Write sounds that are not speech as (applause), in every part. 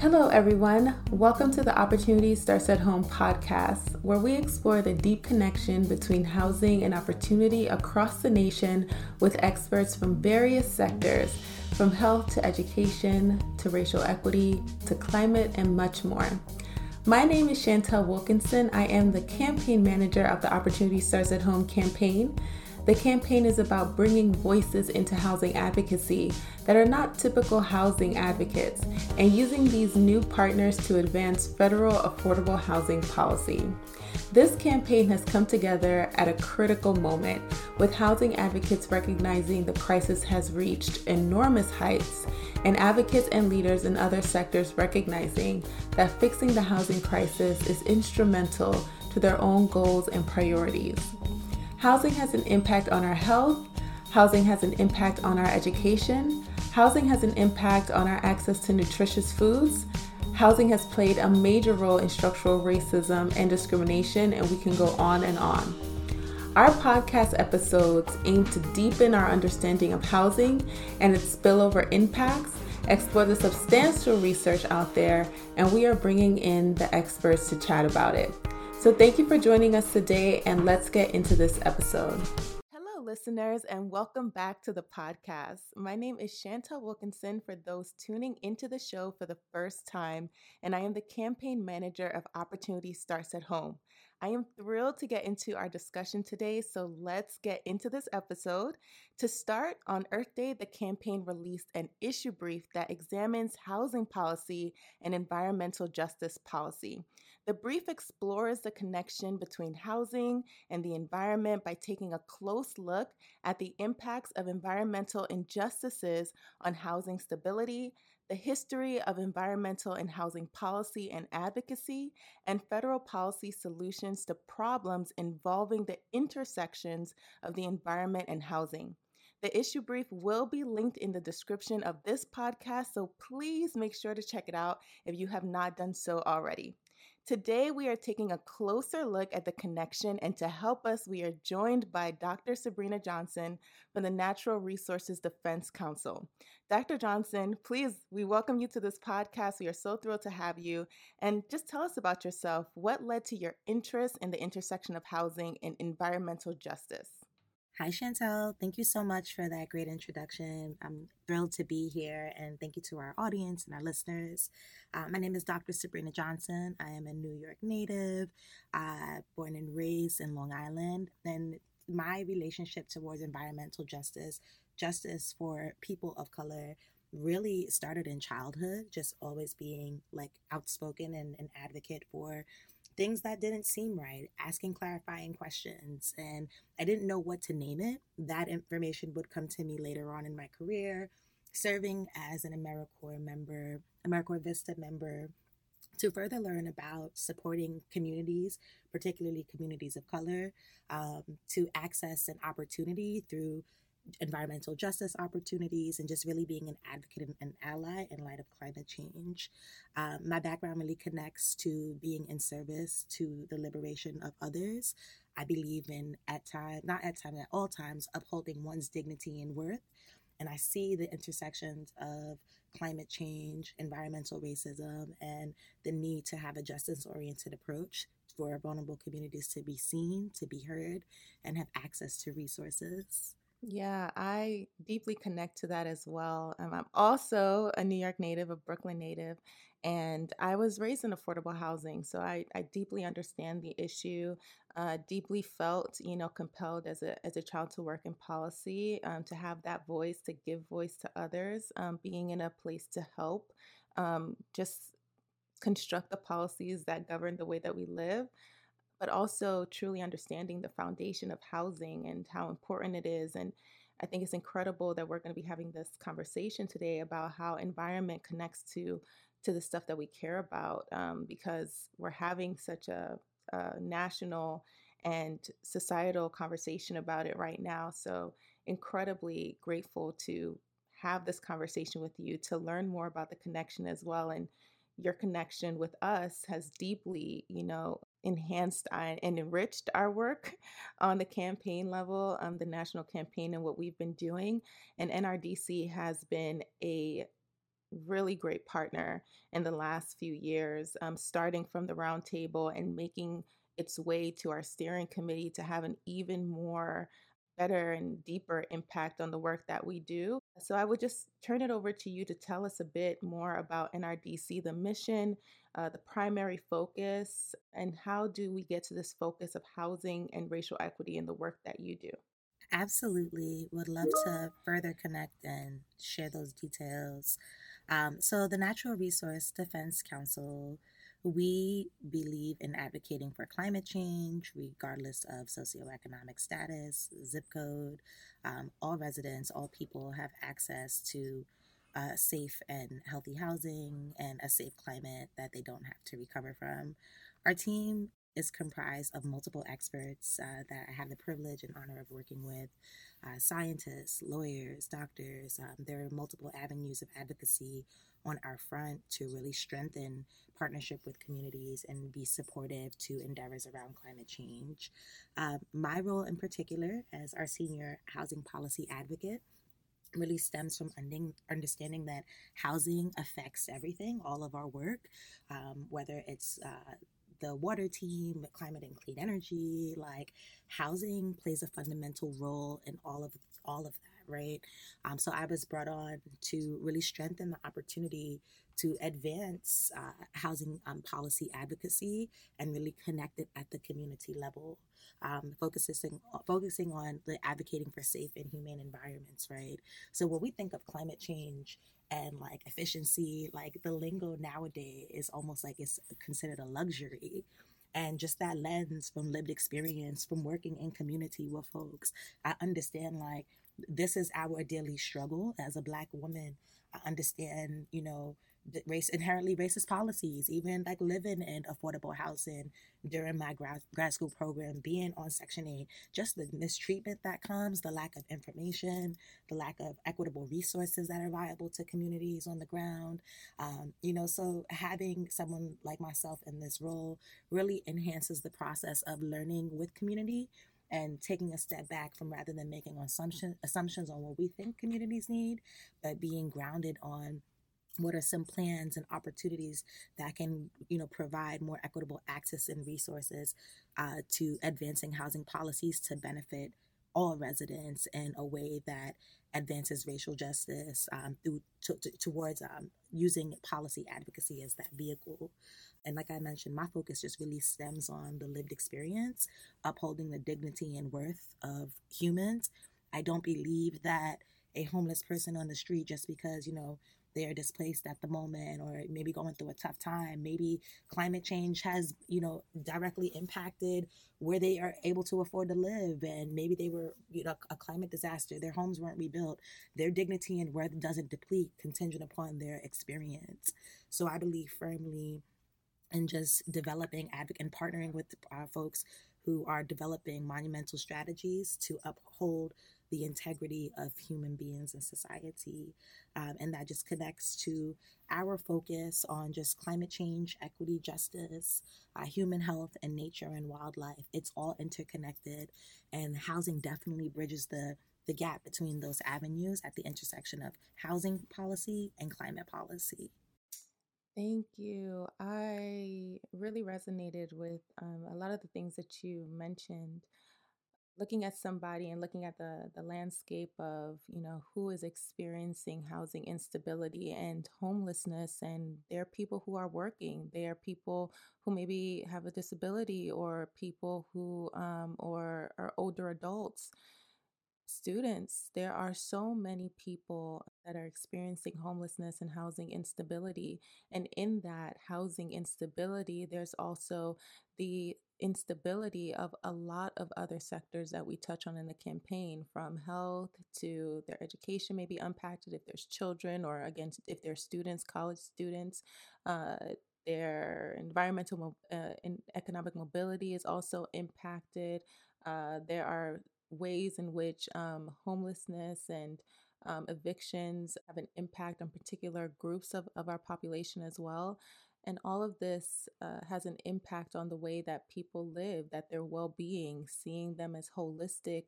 Hello, everyone. Welcome to the Opportunity Starts at Home podcast, where we explore the deep connection between housing and opportunity across the nation with experts from various sectors, from health to education to racial equity to climate and much more. My name is Chantel Wilkinson. I am the campaign manager of the Opportunity Starts at Home campaign. The campaign is about bringing voices into housing advocacy that are not typical housing advocates and using these new partners to advance federal affordable housing policy. This campaign has come together at a critical moment, with housing advocates recognizing the crisis has reached enormous heights, and advocates and leaders in other sectors recognizing that fixing the housing crisis is instrumental to their own goals and priorities. Housing has an impact on our health, housing has an impact on our education, housing has an impact on our access to nutritious foods. Housing has played a major role in structural racism and discrimination, and we can go on and on. Our podcast episodes aim to deepen our understanding of housing and its spillover impacts, explore the substantial research out there, and we are bringing in the experts to chat about it. So, thank you for joining us today, and let's get into this episode. Hello, listeners, and welcome back to the podcast. My name is Chantel Wilkinson for those tuning into the show for the first time, and I am the campaign manager of Opportunity Starts at Home. I am thrilled to get into our discussion today, so let's get into this episode. To start, on Earth Day, the campaign released an issue brief that examines housing policy and environmental justice policy. The brief explores the connection between housing and the environment by taking a close look at the impacts of environmental injustices on housing stability, the history of environmental and housing policy and advocacy, and federal policy solutions to problems involving the intersections of the environment and housing. The issue brief will be linked in the description of this podcast, so please make sure to check it out if you have not done so already. Today, we are taking a closer look at the connection, and to help us, we are joined by Dr. Sabrina Johnson from the Natural Resources Defense Council. Dr. Johnson, please, we welcome you to this podcast. We are so thrilled to have you. And just tell us about yourself. What led to your interest in the intersection of housing and environmental justice? Hi, Chantel. Thank you so much for that great introduction. I'm thrilled to be here, and thank you to our audience and our listeners. Uh, my name is Dr. Sabrina Johnson. I am a New York native, uh, born and raised in Long Island. And my relationship towards environmental justice, justice for people of color, really started in childhood, just always being like outspoken and an advocate for things that didn't seem right, asking clarifying questions. And I didn't know what to name it. That information would come to me later on in my career, serving as an AmeriCorps member, AmeriCorps Vista member, to further learn about supporting communities, particularly communities of color, um, to access an opportunity through environmental justice opportunities and just really being an advocate and an ally in light of climate change. Um, my background really connects to being in service to the liberation of others. I believe in at time, not at time, at all times, upholding one's dignity and worth. And I see the intersections of climate change, environmental racism, and the need to have a justice oriented approach for vulnerable communities to be seen, to be heard, and have access to resources. Yeah, I deeply connect to that as well. Um, I'm also a New York native, a Brooklyn native, and I was raised in affordable housing. So I, I deeply understand the issue, uh, deeply felt, you know, compelled as a, as a child to work in policy, um, to have that voice, to give voice to others, um, being in a place to help, um, just construct the policies that govern the way that we live but also truly understanding the foundation of housing and how important it is. And I think it's incredible that we're going to be having this conversation today about how environment connects to to the stuff that we care about um, because we're having such a, a national and societal conversation about it right now. So incredibly grateful to have this conversation with you to learn more about the connection as well and your connection with us has deeply you know enhanced and enriched our work (laughs) on the campaign level, um, the national campaign, and what we've been doing. And NRDC has been a really great partner in the last few years, um, starting from the roundtable and making its way to our steering committee to have an even more better and deeper impact on the work that we do. So I would just turn it over to you to tell us a bit more about NRDC, the mission, uh, the primary focus, and how do we get to this focus of housing and racial equity in the work that you do? Absolutely. Would love to further connect and share those details. Um, so, the Natural Resource Defense Council we believe in advocating for climate change, regardless of socioeconomic status, zip code. Um, all residents, all people have access to uh, safe and healthy housing and a safe climate that they don't have to recover from. Our team is comprised of multiple experts uh, that I have the privilege and honor of working with uh, scientists, lawyers, doctors. Um, there are multiple avenues of advocacy on our front to really strengthen partnership with communities and be supportive to endeavors around climate change. Uh, my role in particular as our senior housing policy advocate really stems from understanding that housing affects everything, all of our work, um, whether it's uh, the water team, climate and clean energy, like housing plays a fundamental role in all of all of right? Um, so I was brought on to really strengthen the opportunity to advance uh, housing um, policy advocacy and really connect it at the community level, um, focusing focusing on the advocating for safe and humane environments, right? So when we think of climate change and like efficiency, like the lingo nowadays is almost like it's considered a luxury and just that lens from lived experience from working in community with folks i understand like this is our daily struggle as a black woman. I understand you know the race inherently racist policies even like living in affordable housing during my grad, grad school program being on section 8 just the mistreatment that comes the lack of information the lack of equitable resources that are viable to communities on the ground. Um, you know so having someone like myself in this role really enhances the process of learning with community and taking a step back from rather than making assumption, assumptions on what we think communities need, but being grounded on what are some plans and opportunities that can you know provide more equitable access and resources uh, to advancing housing policies to benefit all residents in a way that advances racial justice um, through to, to, towards um, using policy advocacy as that vehicle. And like I mentioned, my focus just really stems on the lived experience, upholding the dignity and worth of humans. I don't believe that a homeless person on the street just because you know they're displaced at the moment or maybe going through a tough time. Maybe climate change has you know directly impacted where they are able to afford to live. And maybe they were you know a climate disaster. Their homes weren't rebuilt. Their dignity and worth doesn't deplete contingent upon their experience. So i believe firmly in just developing advocate and partnering with uh, folks who are developing monumental strategies to uphold the integrity of human beings and society. Um, and that just connects to our focus on just climate change, equity, justice, uh, human health, and nature and wildlife. It's all interconnected, and housing definitely bridges the the gap between those avenues at the intersection of housing policy and climate policy. Thank you. I really resonated with um, a lot of the things that you mentioned. Looking at somebody and looking at the the landscape of you know who is experiencing housing instability and homelessness and there are people who are working. There are people who maybe have a disability or people who um, or are older adults students. There are so many people that are experiencing homelessness and housing instability and in that housing instability there's also the instability of a lot of other sectors that we touch on in the campaign, from health to their education may be impacted if there's children, or again, if they're students, college students. Uh, their environmental uh, and economic mobility is also impacted. Uh, there are ways in which um, homelessness and um, evictions have an impact on particular groups of, of our population as well. And all of this uh, has an impact on the way that people live, that their well being, seeing them as holistic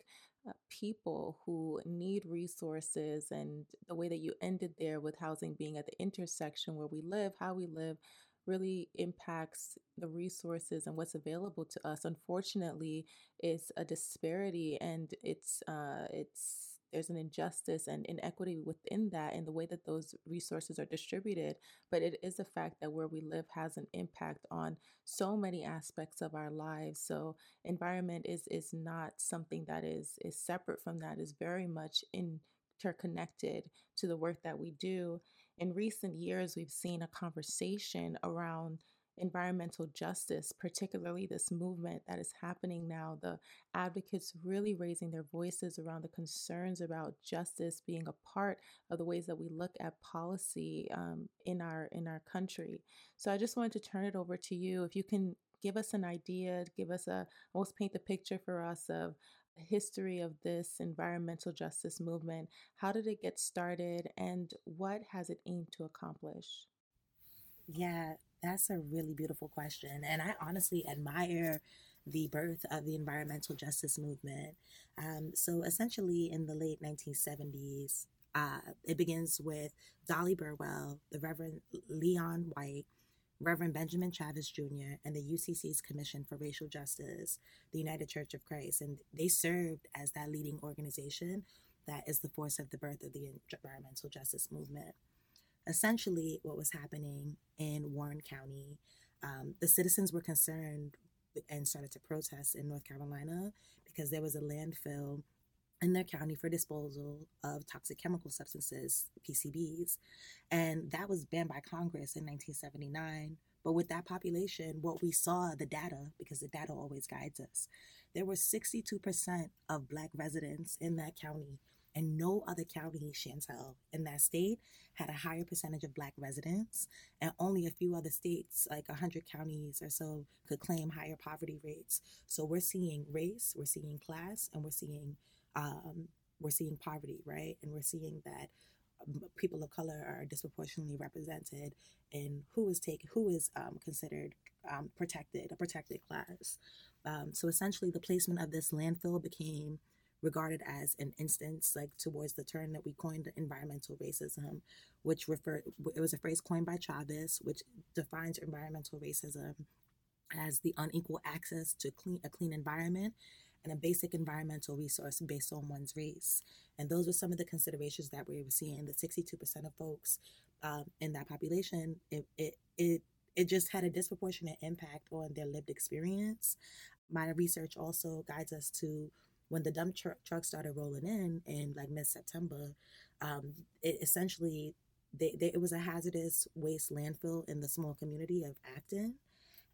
uh, people who need resources and the way that you ended there with housing being at the intersection where we live, how we live, really impacts the resources and what's available to us. Unfortunately, it's a disparity and it's uh, it's there's an injustice and inequity within that in the way that those resources are distributed. But it is a fact that where we live has an impact on so many aspects of our lives. So environment is is not something that is is separate from that, is very much in interconnected to the work that we do. In recent years, we've seen a conversation around environmental justice, particularly this movement that is happening now, the advocates really raising their voices around the concerns about justice being a part of the ways that we look at policy um, in our in our country. So I just wanted to turn it over to you. If you can give us an idea, give us a almost paint the picture for us of the history of this environmental justice movement. How did it get started and what has it aimed to accomplish? Yeah, that's a really beautiful question. And I honestly admire the birth of the environmental justice movement. Um, so essentially, in the late 1970s, uh, it begins with Dollie Burwell, the Reverend Leon White, Reverend Benjamin Chavis Jr., and the UCC's Commission for Racial Justice, the United Church of Christ. And they served as that leading organization that is the force of the birth of the environmental justice movement essentially what was happening in Warren County. Um, the citizens were concerned and started to protest in North Carolina because there was a landfill in their county for disposal of toxic chemical substances, PCBs. And that was banned by Congress in 1979. But with that population, what we saw, the data, because the data always guides us, there were 62% of Black residents in that county and no other county, Chantel, in that state had a higher percentage of Black residents, and only a few other states, like 100 counties or so, could claim higher poverty rates. So we're seeing race, we're seeing class, and we're seeing um, we're seeing poverty, right? And we're seeing that um, people of color are disproportionately represented in who is taken, who is um, considered um, protected, a protected class. Um, so essentially, the placement of this landfill became regarded as an instance, like towards the term that we coined environmental racism, which referred, it was a phrase coined by Chavis which defines environmental racism as the unequal access to clean, a clean environment and a basic environmental resource based on one's race. And those were some of the considerations that we were seeing. The 62% of folks um, in that population, it, it, it, it just had a disproportionate impact on their lived experience. My research also guides us to when the dump tr- truck started rolling in in like mid September, um, it essentially they, they, it was a hazardous waste landfill in the small community of Afton.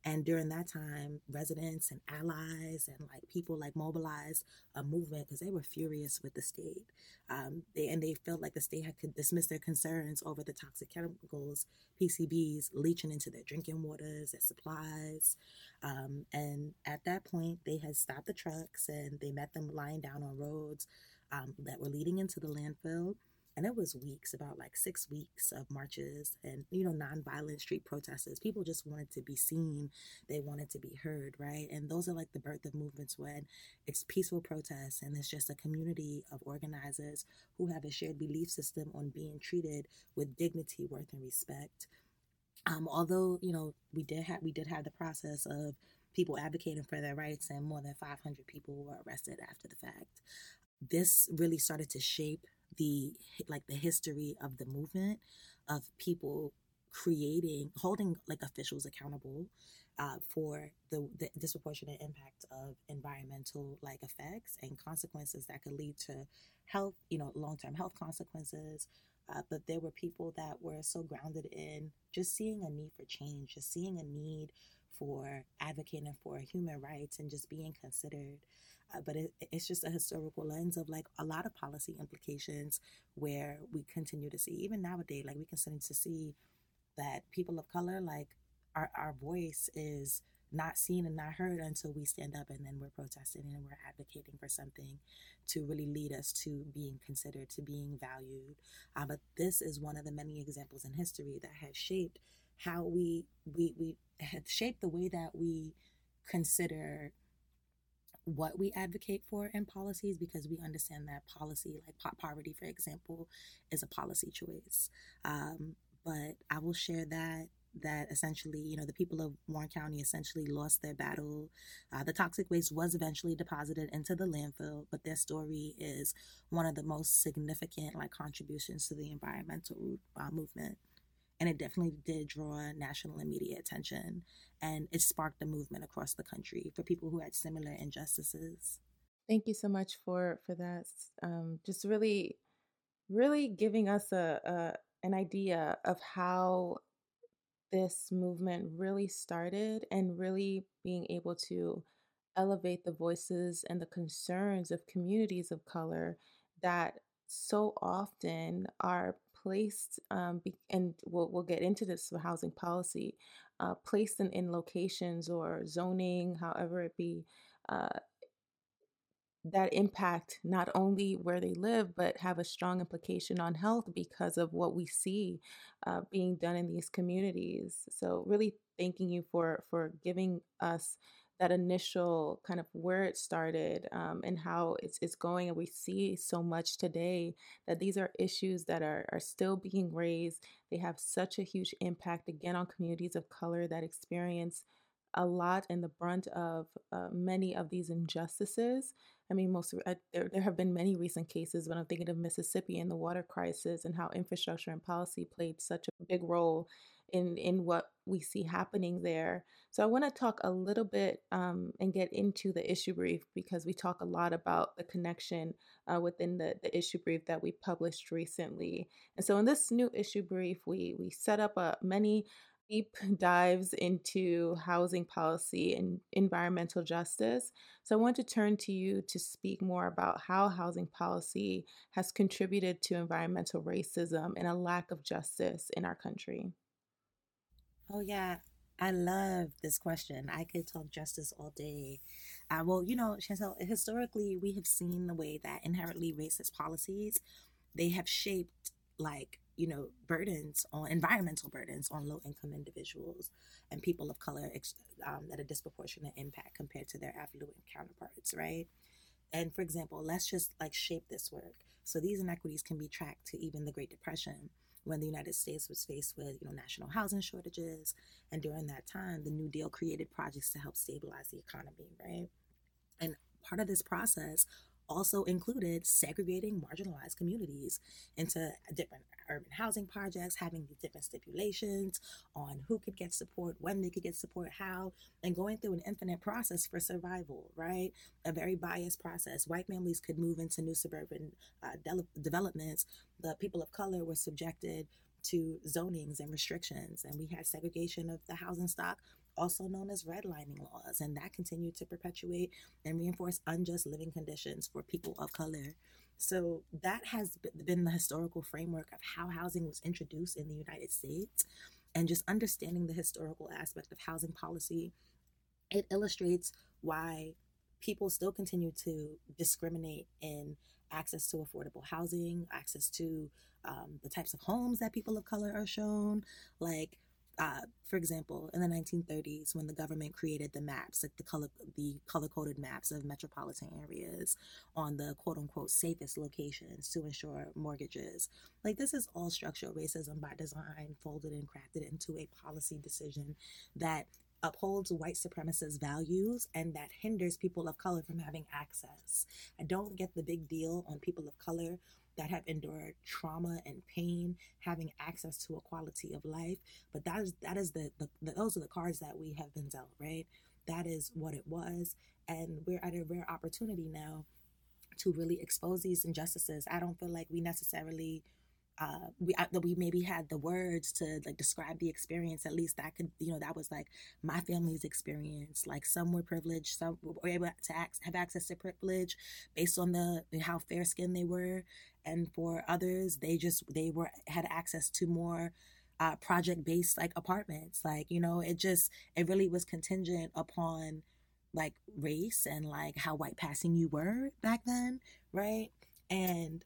And during that time, residents and allies and like people like mobilized a movement because they were furious with the state. Um, they and they felt like the state had dismissed their concerns over the toxic chemicals, PCBs, leaching into their drinking waters, their supplies. Um, and at that point, they had stopped the trucks and they met them lying down on roads um, that were leading into the landfill and it was weeks about like six weeks of marches and you know nonviolent street protests. People just wanted to be seen. They wanted to be heard right? And those are like the birth of movements when it's peaceful protests and it's just a community of organizers who have a shared belief system on being treated with dignity worth and respect. Um, although you know we did have we did have the process of people advocating for their rights and more than 500 people were arrested after the fact. This really started to shape the like the history of the movement of people creating holding like officials accountable uh, for the, the disproportionate impact of environmental like effects and consequences that could lead to health you know long-term health consequences. Uh, but there were people that were so grounded in just seeing a need for change just seeing a need for advocating for human rights and just being considered. Uh, but it, it's just a historical lens of like a lot of policy implications where we continue to see, even nowadays, like we continue to see that people of color, like our, our voice is not seen and not heard until we stand up and then we're protesting and we're advocating for something to really lead us to being considered, to being valued. Uh, but this is one of the many examples in history that has shaped how we we we have shaped the way that we consider what we advocate for in policies because we understand that policy, like poverty, for example, is a policy choice. Um, but I will share that that essentially, you know, the people of Warren County essentially lost their battle. Uh, the toxic waste was eventually deposited into the landfill, but their story is one of the most significant like contributions to the environmental uh, movement. And it definitely did draw national and media attention, and it sparked a movement across the country for people who had similar injustices. Thank you so much for for that. Um, just really, really giving us a, a an idea of how this movement really started and really being able to elevate the voices and the concerns of communities of color that so often are placed um, be, and we'll, we'll get into this housing policy uh, placed in, in locations or zoning however it be uh, that impact not only where they live, but have a strong implication on health because of what we see uh, being done in these communities. So, really thanking you for for giving us that initial kind of where it started um, and how it's, it's going. And we see so much today that these are issues that are, are still being raised. They have such a huge impact, again, on communities of color that experience a lot and the brunt of uh, many of these injustices. I mean, most uh, there there have been many recent cases when I'm thinking of Mississippi and the water crisis and how infrastructure and policy played such a big role in in what we see happening there. So I want to talk a little bit um, and get into the issue brief because we talk a lot about the connection uh, within the the issue brief that we published recently. And so in this new issue brief, we we set up a uh, many deep dives into housing policy and environmental justice. So I want to turn to you to speak more about how housing policy has contributed to environmental racism and a lack of justice in our country. Oh, yeah. I love this question. I could talk justice all day. Uh, well, you know, Chantel, historically, we have seen the way that inherently racist policies, they have shaped like you know burdens on environmental burdens on low income individuals and people of color um, at a disproportionate impact compared to their affluent counterparts right and for example let's just like shape this work so these inequities can be tracked to even the great depression when the united states was faced with you know national housing shortages and during that time the new deal created projects to help stabilize the economy right? And part of this process also included segregating marginalized communities into different urban housing projects, having these different stipulations on who could get support, when they could get support, how, and going through an infinite process for survival, right? A very biased process. White families could move into new suburban uh, de- developments. The people of color were subjected to zonings and restrictions, and we had segregation of the housing stock also known as redlining laws, and that continued to perpetuate and reinforce unjust living conditions for people of color. So that has been the historical framework of how housing was introduced in the United States. And just understanding the historical aspect of housing policy, it illustrates why people still continue to discriminate in access to affordable housing, access to um, the types of homes that people of color are shown. Like uh, for example, in the 1930s, when the government created the maps, like the color, the color-coded maps of metropolitan areas on the quote-unquote safest locations to ensure mortgages, like this is all structural racism by design, folded and crafted into a policy decision that upholds white supremacist values and that hinders people of color from having access. I don't get the big deal on people of color that have endured trauma and pain having access to a quality of life. But that is that is the, the, the those are the cards that we have been dealt right? That is what it was. And we're at a rare opportunity now to really expose these injustices. I don't feel like we necessarily uh, we I, we maybe had the words to like describe the experience. At least that could you know that was like my family's experience. Like some were privileged, some were able to have access to privilege based on the how fair skinned they were, and for others they just they were had access to more uh, project based like apartments. Like you know it just it really was contingent upon like race and like how white passing you were back then, right? And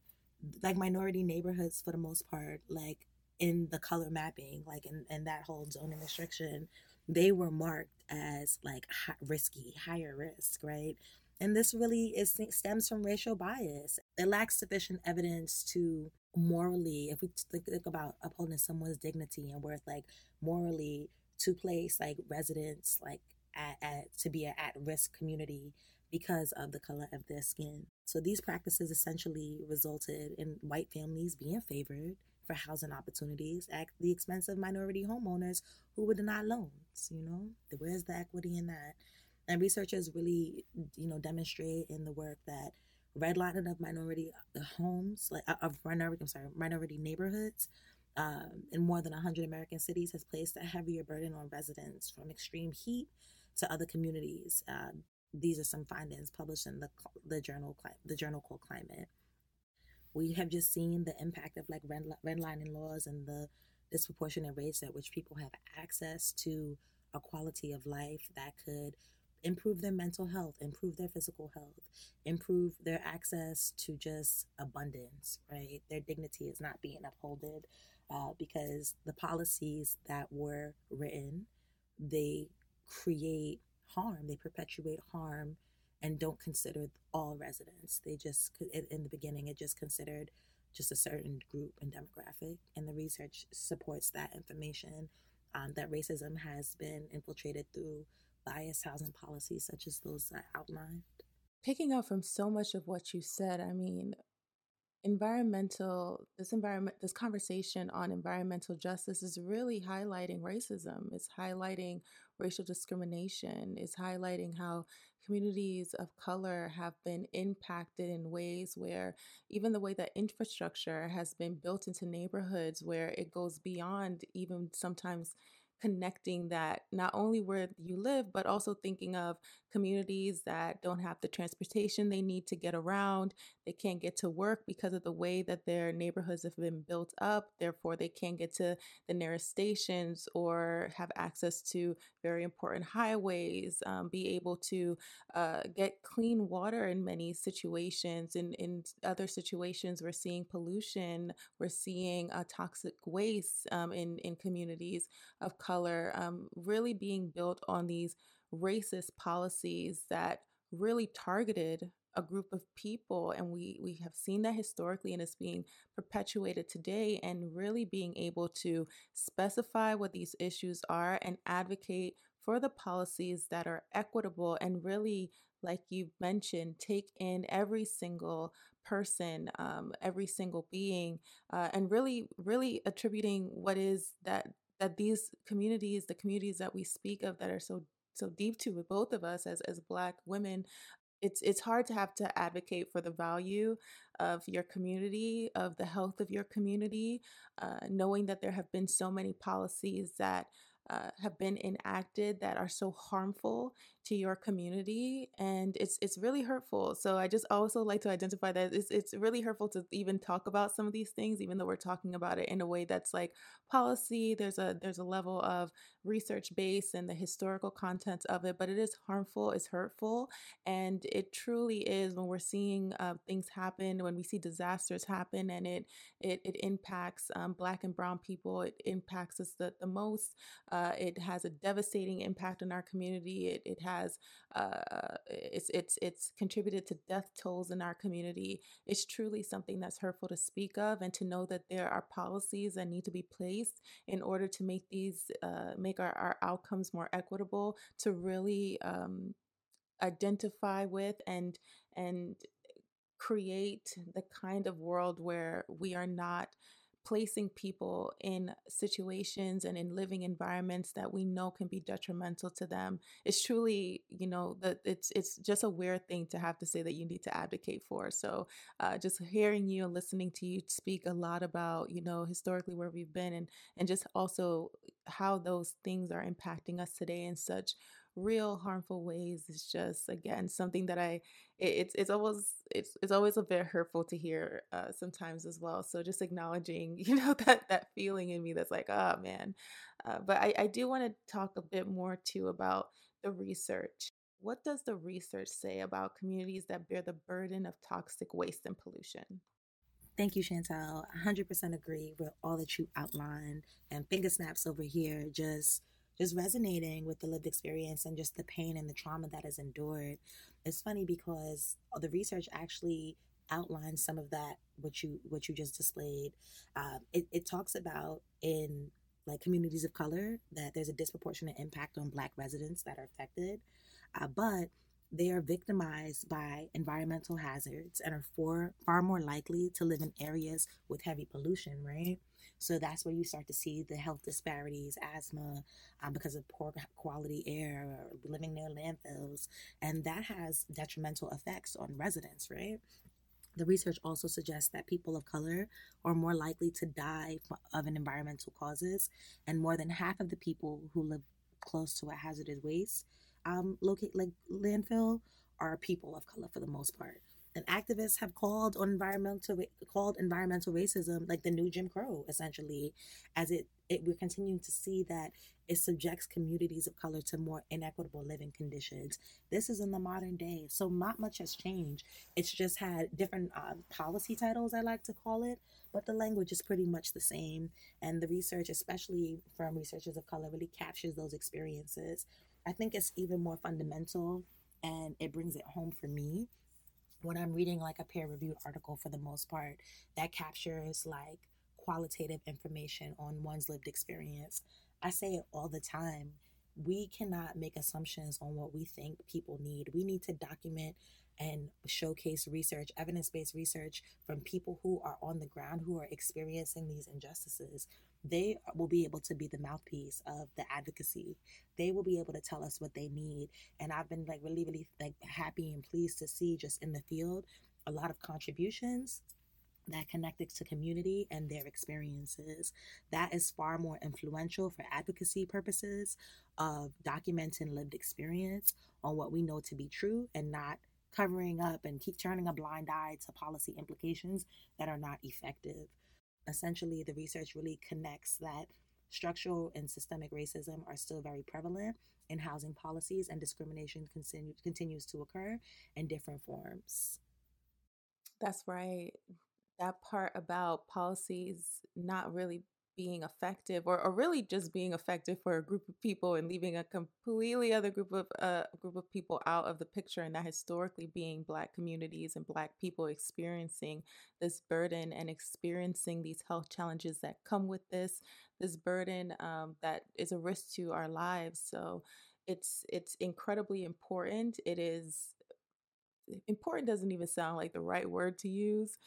like minority neighborhoods for the most part, like in the color mapping, like in, in that whole zoning restriction, they were marked as like high, risky, higher risk, right? And this really is stems from racial bias. It lacks sufficient evidence to morally, if we think, about upholding someone's dignity and worth, like morally to place like residents like at, at to be an at-risk community because of the color of their skin. So these practices essentially resulted in white families being favored for housing opportunities at the expense of minority homeowners who were denied loans. You know, where's the equity in that? And researchers really, you know, demonstrate in the work that redlining of minority uh, homes, like uh, of minority, I'm sorry, minority neighborhoods, um, in more than 100 American cities has placed a heavier burden on residents from extreme heat to other communities. Uh, these are some findings published in the the journal the journal called Climate. We have just seen the impact of like redlining laws and the disproportionate rates at which people have access to a quality of life that could improve their mental health, improve their physical health, improve their access to just abundance, right? Their dignity is not being upheld uh, because the policies that were written, they create harm, they perpetuate harm and don't consider all residents. They just, in the beginning, it just considered just a certain group and demographic. And the research supports that information um, that racism has been infiltrated through biased housing policies such as those I outlined. Picking up from so much of what you said, I mean, environmental this environment this conversation on environmental justice is really highlighting racism it's highlighting racial discrimination it's highlighting how communities of color have been impacted in ways where even the way that infrastructure has been built into neighborhoods where it goes beyond even sometimes connecting that not only where you live, but also thinking of communities that don't have the transportation they need to get around. They can't get to work because of the way that their neighborhoods have been built up. Therefore, they can't get to the nearest stations or have access to very important highways, um, be able to uh, get clean water in many situations. In, in other situations, we're seeing pollution, we're seeing uh, toxic waste um, in, in communities of color color um, really being built on these racist policies that really targeted a group of people and we we have seen that historically and it's being perpetuated today and really being able to specify what these issues are and advocate for the policies that are equitable and really like you mentioned take in every single person um, every single being uh, and really really attributing what is that that these communities, the communities that we speak of that are so so deep to both of us as as black women it's it's hard to have to advocate for the value of your community of the health of your community uh, knowing that there have been so many policies that uh, have been enacted that are so harmful to your community and it's it's really hurtful. So i just also like to identify that it's, it's really hurtful to even talk about some of these things even though we're talking about it in a way that's like policy there's a there's a level of research base and the historical content of it but it is harmful it's hurtful and it truly is when we're seeing uh, things happen when we see disasters happen and it it, it impacts um, black and brown people it impacts us the, the most uh, it has a devastating impact on our community it, it has has uh, it's it's it's contributed to death tolls in our community. It's truly something that's hurtful to speak of, and to know that there are policies that need to be placed in order to make these uh, make our, our outcomes more equitable. To really um, identify with and and create the kind of world where we are not placing people in situations and in living environments that we know can be detrimental to them it's truly you know that it's it's just a weird thing to have to say that you need to advocate for. So uh, just hearing you and listening to you speak a lot about you know historically where we've been and and just also how those things are impacting us today in such real harmful ways is just again something that I it, it's it's always it's it's always a bit hurtful to hear uh, sometimes as well. So just acknowledging (laughs) you know that that feeling in me that's like oh man, uh, but I I do want to talk a bit more too about the research. What does the research say about communities that bear the burden of toxic waste and pollution? Thank you, Chantel. 100% agree with all that you outlined. And finger snaps over here, just just resonating with the lived experience and just the pain and the trauma that is endured. It's funny because the research actually outlines some of that what you what you just displayed. Um, it, it talks about in like communities of color that there's a disproportionate impact on Black residents that are affected, uh, but they are victimized by environmental hazards and are far, far more likely to live in areas with heavy pollution, right? So that's where you start to see the health disparities, asthma, um, because of poor quality air, or living near landfills. And that has detrimental effects on residents, right? The research also suggests that people of color are more likely to die of an environmental causes, and more than half of the people who live close to a hazardous waste um, locate like landfill are people of color for the most part. And activists have called on environmental called environmental racism like the new Jim Crow, essentially, as it, it we're continuing to see that it subjects communities of color to more inequitable living conditions. This is in the modern day, so not much has changed. It's just had different uh, policy titles, I like to call it, but the language is pretty much the same. And the research, especially from researchers of color, really captures those experiences. I think it's even more fundamental and it brings it home for me when I'm reading like a peer reviewed article for the most part that captures like qualitative information on one's lived experience. I say it all the time. We cannot make assumptions on what we think people need. We need to document and showcase research, evidence based research from people who are on the ground, who are experiencing these injustices. They will be able to be the mouthpiece of the advocacy. They will be able to tell us what they need. And I've been like really, really like happy and pleased to see just in the field a lot of contributions that connected to community and their experiences. That is far more influential for advocacy purposes of documenting lived experience on what we know to be true and not covering up and keep turning a blind eye to policy implications that are not effective. Essentially, the research really connects that structural and systemic racism are still very prevalent in housing policies and discrimination continue, continues to occur in different forms. That's right. That part about policies not really being effective or, or really just being effective for a group of people and leaving a completely other group of uh, group of people out of the picture and that historically being black communities and black people experiencing this burden and experiencing these health challenges that come with this this burden um, that is a risk to our lives. So it's it's incredibly important. It is important doesn't even sound like the right word to use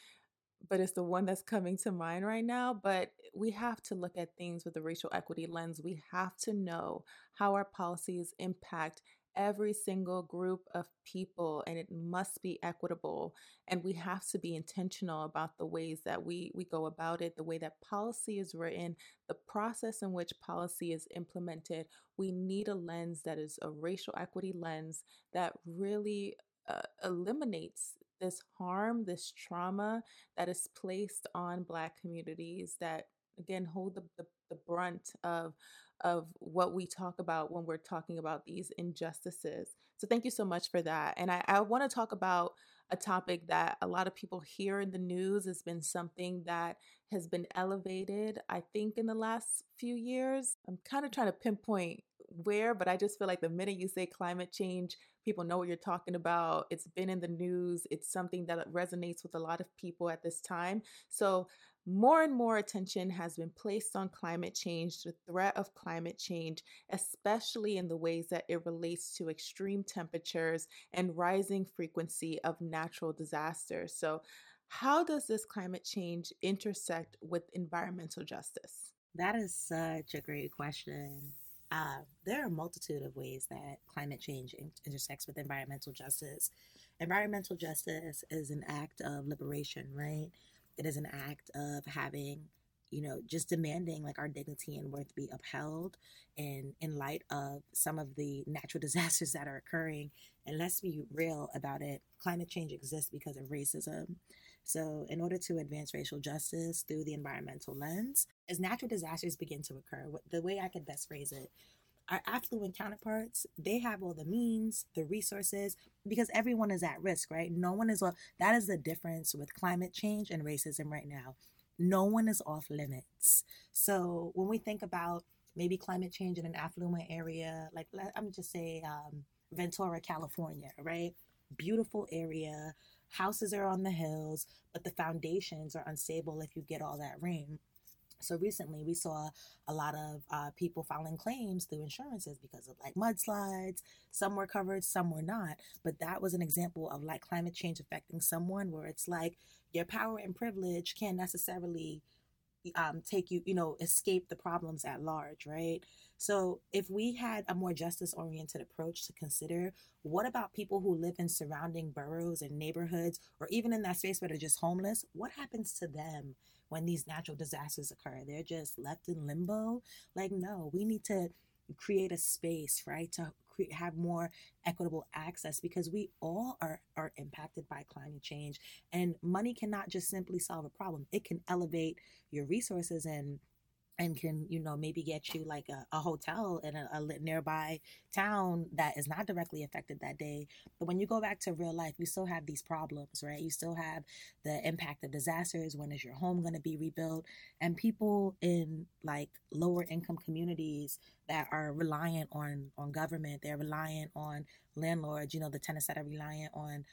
but it's the one that's coming to mind right now. But we have to look at things with a racial equity lens. We have to know how our policies impact every single group of people and it must be equitable and we have to be intentional about the ways that we we go about it the way that policy is written the process in which policy is implemented we need a lens that is a racial equity lens that really uh, eliminates this harm, this trauma that is placed on Black communities that, again, hold the, the, the brunt of of what we talk about when we're talking about these injustices. So, thank you so much for that. And I, I want to talk about a topic that a lot of people hear in the news has been something that has been elevated, I think, in the last few years. I'm kind of trying to pinpoint where, but I just feel like the minute you say climate change, people know what you're talking about. It's been in the news, it's something that resonates with a lot of people at this time. So, more and more attention has been placed on climate change, the threat of climate change, especially in the ways that it relates to extreme temperatures and rising frequency of natural disasters. So, how does this climate change intersect with environmental justice? That is such a great question. Uh, there are a multitude of ways that climate change intersects with environmental justice. Environmental justice is an act of liberation, right? It is an act of having, you know, just demanding like our dignity and worth be upheld and in light of some of the natural (laughs) disasters that are occurring. And let's be real about it climate change exists because of racism. So, in order to advance racial justice through the environmental lens, as natural disasters begin to occur, the way I could best phrase it, our affluent counterparts, they have all the means, the resources, because everyone is at risk, right? No one is, that is the difference with climate change and racism right now. No one is off limits. So when we think about maybe climate change in an affluent area, like I'm just say um, Ventura, California, right? Beautiful area, houses are on the hills, but the foundations are unstable if you get all that rain. So recently, we saw a lot of uh, people filing claims through insurances because of like mudslides. Some were covered, some were not. But that was an example of like climate change affecting someone where it's like your power and privilege can't necessarily um, take you, you know, escape the problems at large, right? So if we had a more justice oriented approach to consider, what about people who live in surrounding boroughs and neighborhoods, or even in that space where they're just homeless? What happens to them when these natural disasters occur? They're just left in limbo? Like, no, we need to create a space, right, to have more equitable access because we all are are impacted by climate change and money cannot just simply solve a problem. It can elevate your resources and and can you know maybe get you like a, a hotel in a, a, nearby town that is not directly affected that day. But when you go back to real life you still have these problems right? You still have the impact of disasters. When is your home going to be rebuilt? And people in like lower income communities that are reliant on on government they're reliant on landlords you know the tenants that are reliant on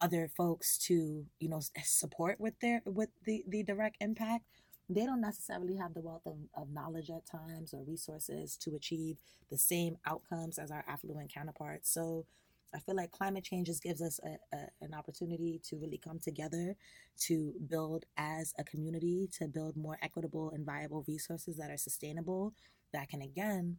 other folks to you know support with their with the the direct impact they don't necessarily have the wealth of, of knowledge at times or resources to achieve the same outcomes as our affluent counterparts. So I feel like climate change just gives us a, a, an opportunity to really come together to build as a community, to build more equitable and viable resources that are sustainable, that can again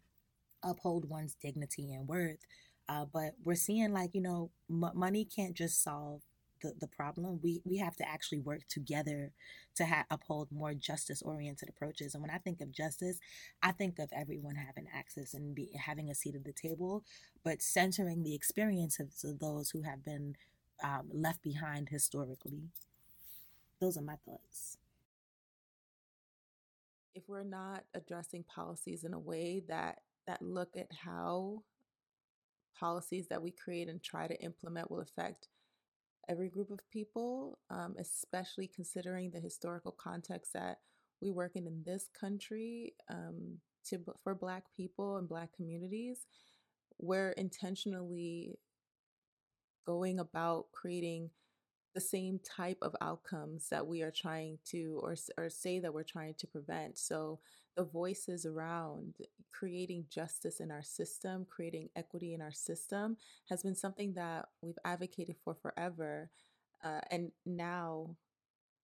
uphold one's dignity and worth. Uh, but we're seeing like, you know, m- money can't just solve the, the problem. We we have to actually work together to ha- uphold more justice oriented approaches. And when I think of justice, I think of everyone having access and be, having a seat at the table, but centering the experiences of those who have been um, left behind historically. Those are my thoughts. If we're not addressing policies in a way that that look at how policies that we create and try to implement will affect every group of people, um, especially considering the historical context that we work in in this country um, to for Black people and Black communities. We're intentionally going about creating the same type of outcomes that we are trying to or, or say that we're trying to prevent so the voices around creating justice in our system creating equity in our system has been something that we've advocated for forever uh, and now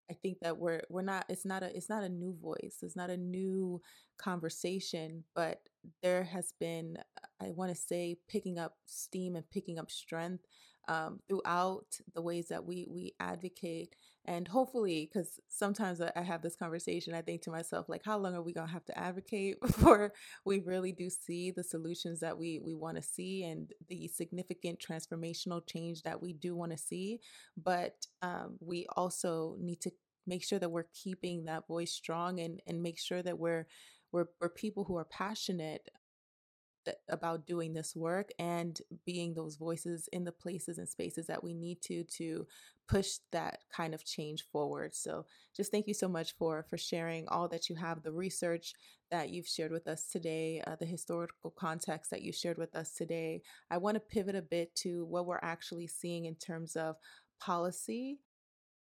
I think that we're we're not it's not a it's not a new voice. It's not a new conversation, but there has been I want to say picking up steam and picking up strength um, throughout the ways that we we advocate and hopefully because sometimes I have this conversation i think to myself like how long are we going to have to advocate (laughs) before we really do see the solutions that we we want to see and the significant transformational change that we do want to see? But um, we also need to make sure that we're keeping that voice strong and and make sure that we're we're, we're people who are passionate about doing this work and being those voices in the places and spaces that we need to to push that kind of change forward so just thank you so much for for sharing all that you have the research that you've shared with us today uh, the historical context that you shared with us today i want to pivot a bit to what we're actually seeing in terms of policy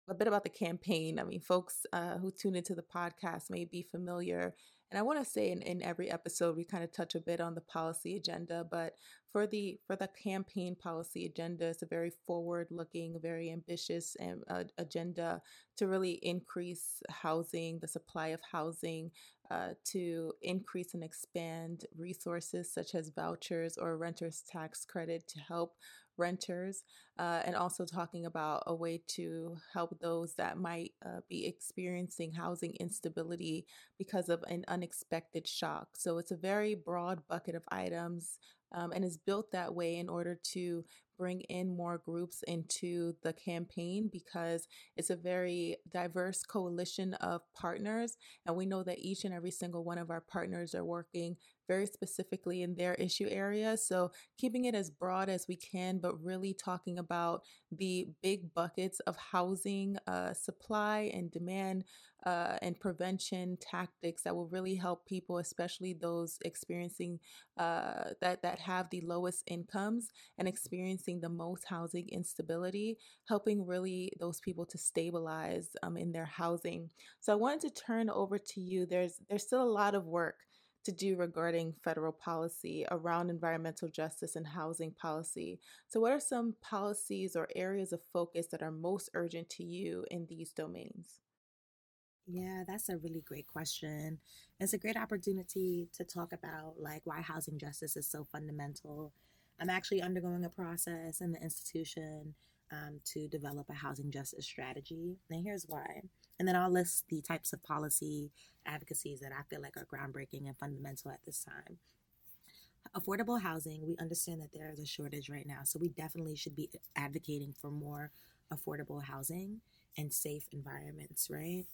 a bit about the campaign. I mean, folks uh, who tune into the podcast may be familiar and I want to say in, in every episode we kind of touch a bit on the policy agenda, but for the for the campaign policy agenda, it's a very forward-looking, very ambitious and, uh, agenda to really increase housing, the supply of housing, uh, to increase and expand resources such as vouchers or renters tax credit to help renters, uh, and also talking about a way to help those that might uh, be experiencing housing instability because of an unexpected shock. So it's a very broad bucket of items um, and is built that way in order to bring in more groups into the campaign because it's a very diverse coalition of partners. And we know that each and every single one of our partners are working very specifically in their issue area. So keeping it as broad as we can, but really talking about the big buckets of housing uh, supply and demand uh, and prevention tactics that will really help people, especially those experiencing uh, that that have the lowest incomes and experiencing the most housing instability, helping really those people to stabilize um, in their housing. So I wanted to turn over to you. There's there's still a lot of work to do regarding federal policy around environmental justice and housing policy. So, what are some policies or areas of focus that are most urgent to you in these domains? Yeah, that's a really great question. It's a great opportunity to talk about like why housing justice is so fundamental. I'm actually undergoing a process in the institution um, to develop a housing justice strategy. And here's why. And then I'll list the types of policy advocacies that I feel like are groundbreaking and fundamental at this time. Affordable housing, we understand that there is a shortage right now. So we definitely should be advocating for more affordable housing and safe environments, right?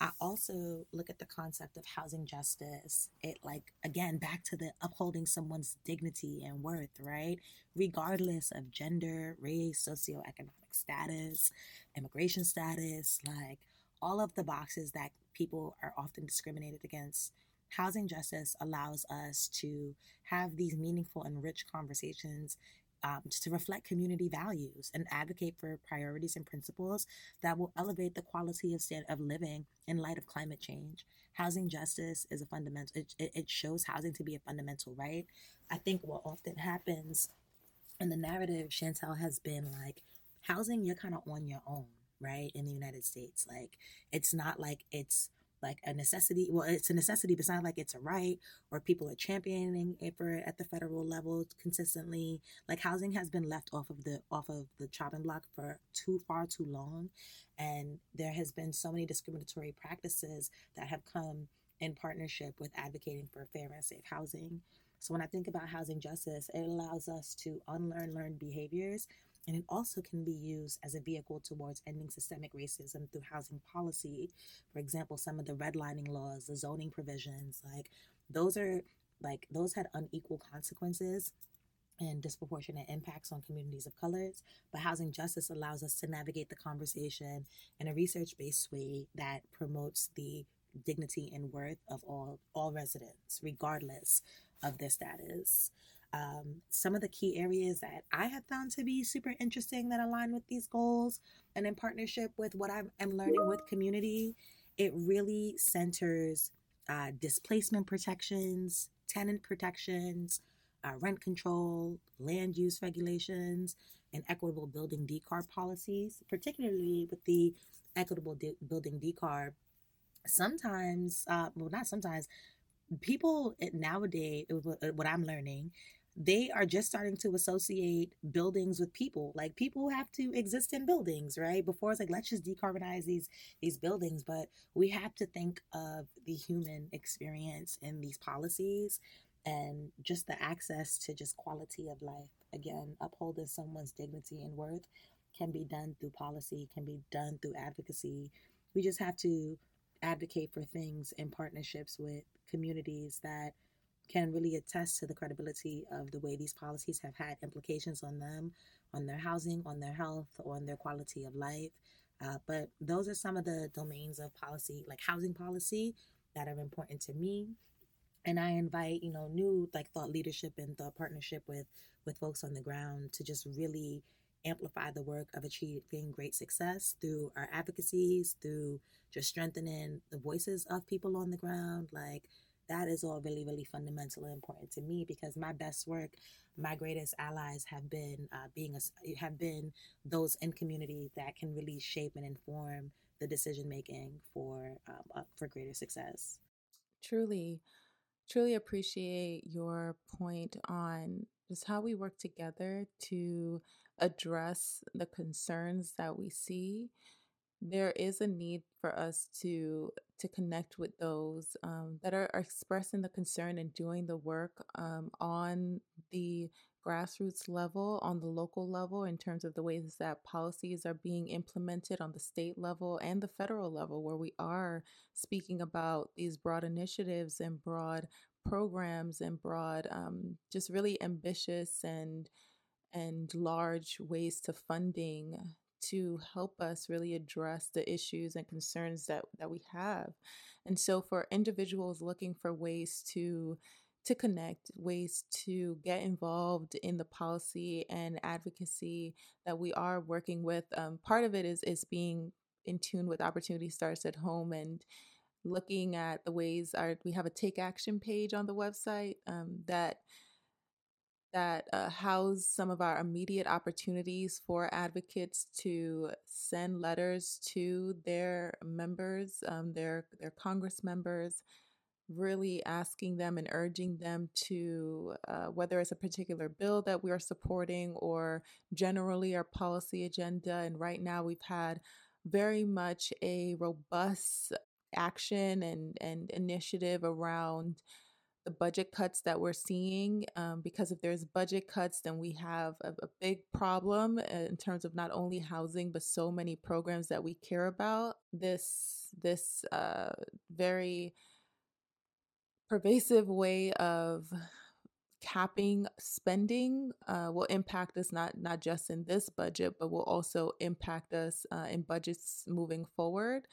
I also look at the concept of housing justice. It, like, again, back to the upholding someone's dignity and worth, right? Regardless of gender, race, socioeconomic status, immigration status, like all of the boxes that people are often discriminated against. Housing justice allows us to have these meaningful and rich conversations um, to reflect community values and advocate for priorities and principles that will elevate the quality of of living in light of climate change. Housing justice is a fundamental, it, it shows housing to be a fundamental right. I think what often happens in the narrative, Chantel, has been like, housing, you're kind of on your own, right? In the United States. Like, it's not like it's like a necessity. Well, it's a necessity, but it's not like it's a right or people are championing it for at the federal level consistently. Like housing has been left off of the off of the chopping block for too far too long, and there has been so many discriminatory practices that have come in partnership with advocating for fair and safe housing. So when I think about housing justice, it allows us to unlearn learned behaviors and it also can be used as a vehicle towards ending systemic racism through housing policy. For example, some of the redlining laws, the zoning provisions, like those are like those had unequal consequences and disproportionate impacts on communities of colors. But housing justice allows us to navigate the conversation in a research based way that promotes the dignity and worth of all all residents, regardless of their status. Um, some of the key areas that I have found to be super interesting that align with these goals, and in partnership with what I am learning with community, it really centers uh, displacement protections, tenant protections, uh, rent control, land use regulations, and equitable building decarb policies, particularly with the equitable de- building decarb. Sometimes, uh, well, not sometimes, people nowadays, what I'm learning, they are just starting to associate buildings with people. Like people have to exist in buildings, right? Before it's like let's just decarbonize these these buildings, but we have to think of the human experience in these policies and just the access to just quality of life. Again, upholding someone's dignity and worth can be done through policy, can be done through advocacy. We just have to advocate for things in partnerships with communities that can really attest to the credibility of the way these policies have had implications on them, on their housing, on their health, on their quality of life. Uh, but those are some of the domains of policy, like housing policy, that are important to me. And I invite, you know, new like thought leadership and thought partnership with with folks on the ground to just really amplify the work of achieving great success through our advocacies, through just strengthening the voices of people on the ground, like that is all really really fundamental and important to me because my best work my greatest allies have been uh, being a, have been those in community that can really shape and inform the decision making for um, uh, for greater success. Truly truly appreciate your point on just how we work together to address the concerns that we see. There is a need for us to to connect with those um, that are, are, expressing the concern and doing the work um, on the grassroots level, on the local level, in terms of the ways that policies are being implemented on the state level and the federal level, where we are speaking about these broad initiatives and broad programs and broad, um, just really ambitious and and large ways to funding to help us really address the issues and concerns that that we have. And so for individuals looking for ways to to connect, ways to get involved in the policy and advocacy that we are working with. Um, part of it is is being in tune with opportunity starts at home and looking at the ways our we have a take action page on the website um, that that uh, house some of our immediate opportunities for advocates to send letters to their members, um, their their Congress members, really asking them and urging them to, uh, whether it's a particular bill that we are supporting or generally our policy agenda. And right now, we've had very much a robust action and and initiative around the budget cuts that we're seeing um, because if there's budget cuts then we have a, a, big problem uh, in terms of not only housing but so many programs that we care about. This this uh, very pervasive way of capping spending uh, will impact us not not just in this budget but will also impact us uh, in budgets moving forward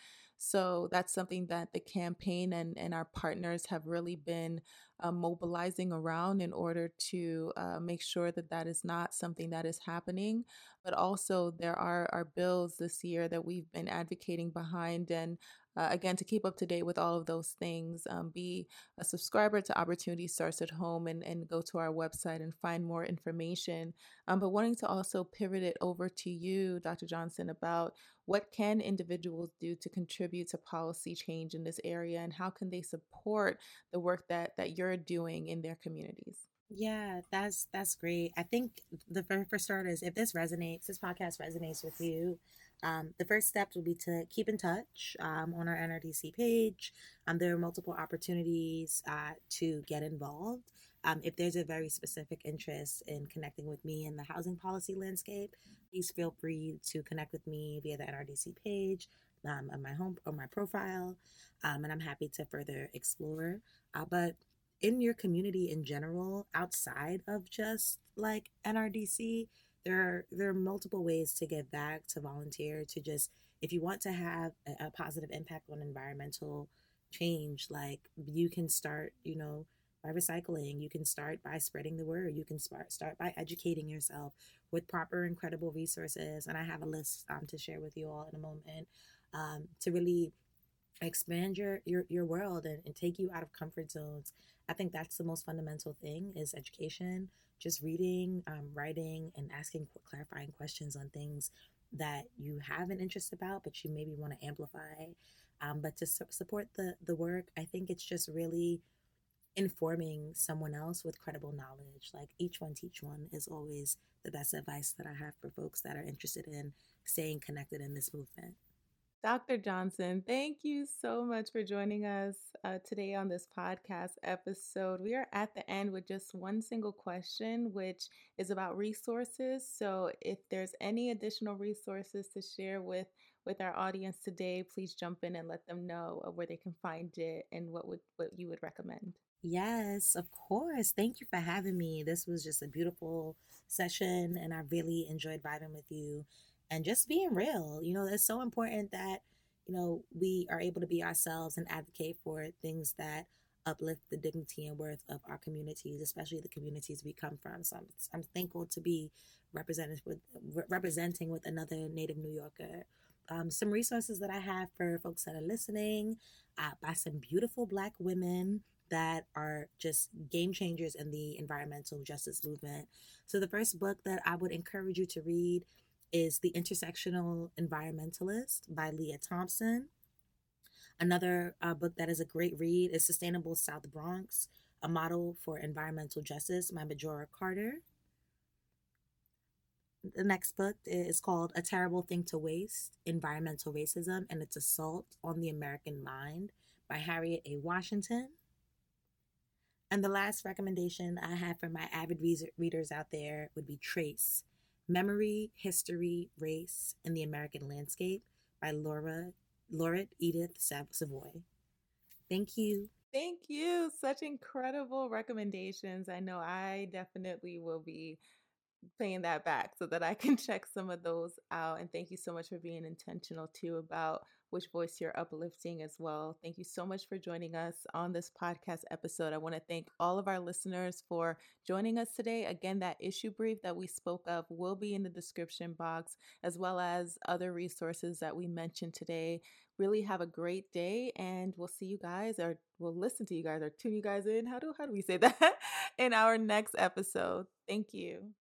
so that's something that the campaign and, and our partners have really been uh, mobilizing around in order to uh, make sure that that is not something that is happening. But also, there are, are bills this year that we've been advocating behind. And uh, again, to keep up to date with all of those things, um, be a subscriber to Opportunity Starts at Home and, and go to our website and find more information. Um, but wanting to also pivot it over to you, Dr. Johnson, about what can individuals do to contribute to policy change in this area and how can they support the work that that you're doing in their communities yeah that's that's great i think the first for starters if this resonates this podcast resonates with you um, the first step will be to keep in touch um, on our nrdc page um, there are multiple opportunities uh, to get involved um, if there's a very specific interest in connecting with me in the housing policy landscape, please feel free to connect with me via the NRDC page um, on my home or my profile, um, and I'm happy to further explore. Uh, but in your community in general, outside of just like NRDC, there are there are multiple ways to give back, to volunteer, to just if you want to have a, a positive impact on environmental change, like you can start, you know by recycling. You can start by spreading the word. You can start start by educating yourself with proper incredible resources. And I have a list um, to share with you all in a moment um, to really expand your your, your world and, and take you out of comfort zones. I think that's the most fundamental thing is education. Just reading, um, writing, and asking clarifying questions on things that you have an interest about, but you maybe want to amplify. Um, but to su- support the the work, I think it's just really informing someone else with credible knowledge. Like each one teach one is always the best advice that I have for folks that are interested in staying connected in this movement. Dr. Johnson, thank you so much for joining us uh, today on this podcast episode. We are at the end with just one single question, which is about resources. So, if there's any additional resources to share with with our audience today, please jump in and let them know where they can find it and what would what you would recommend. Yes, of course. Thank you for having me. This was just a beautiful session, and I really enjoyed vibing with you and just being real. You know, it's so important that, you know, we are able to be ourselves and advocate for things that uplift the dignity and worth of our communities, especially the communities we come from. So I'm, I'm thankful to be represented with representing with another Native New Yorker. Um, some resources that I have for folks that are listening uh, by some beautiful Black women that are just game changers in the environmental justice movement. So, the first book that I would encourage you to read is The Intersectional Environmentalist by Leah Thompson. Another uh, book that is a great read is Sustainable South Bronx, a model for environmental justice by Majora Carter. The next book is called A Terrible Thing to Waste Environmental Racism and Its Assault on the American Mind by Harriet A. Washington. And the last recommendation I have for my avid readers out there would be Trace Memory, History, Race, and the American Landscape by Laura Lauret Edith Savoy. Thank you. Thank you. Such incredible recommendations. I know I definitely will be paying that back so that I can (laughs) check some of those out. And thank you so much for being intentional too about which voice you're uplifting as well. Thank you so much for joining us on this podcast episode. I want to thank all of our listeners for joining us today. Again, that issue brief that we spoke of will be in the description box, as well as other resources that we mentioned today. Really have a great day, and we'll see you guys, or we'll listen to you guys, or tune you guys in. How do how do we say (laughs) that in our next episode? Thank you.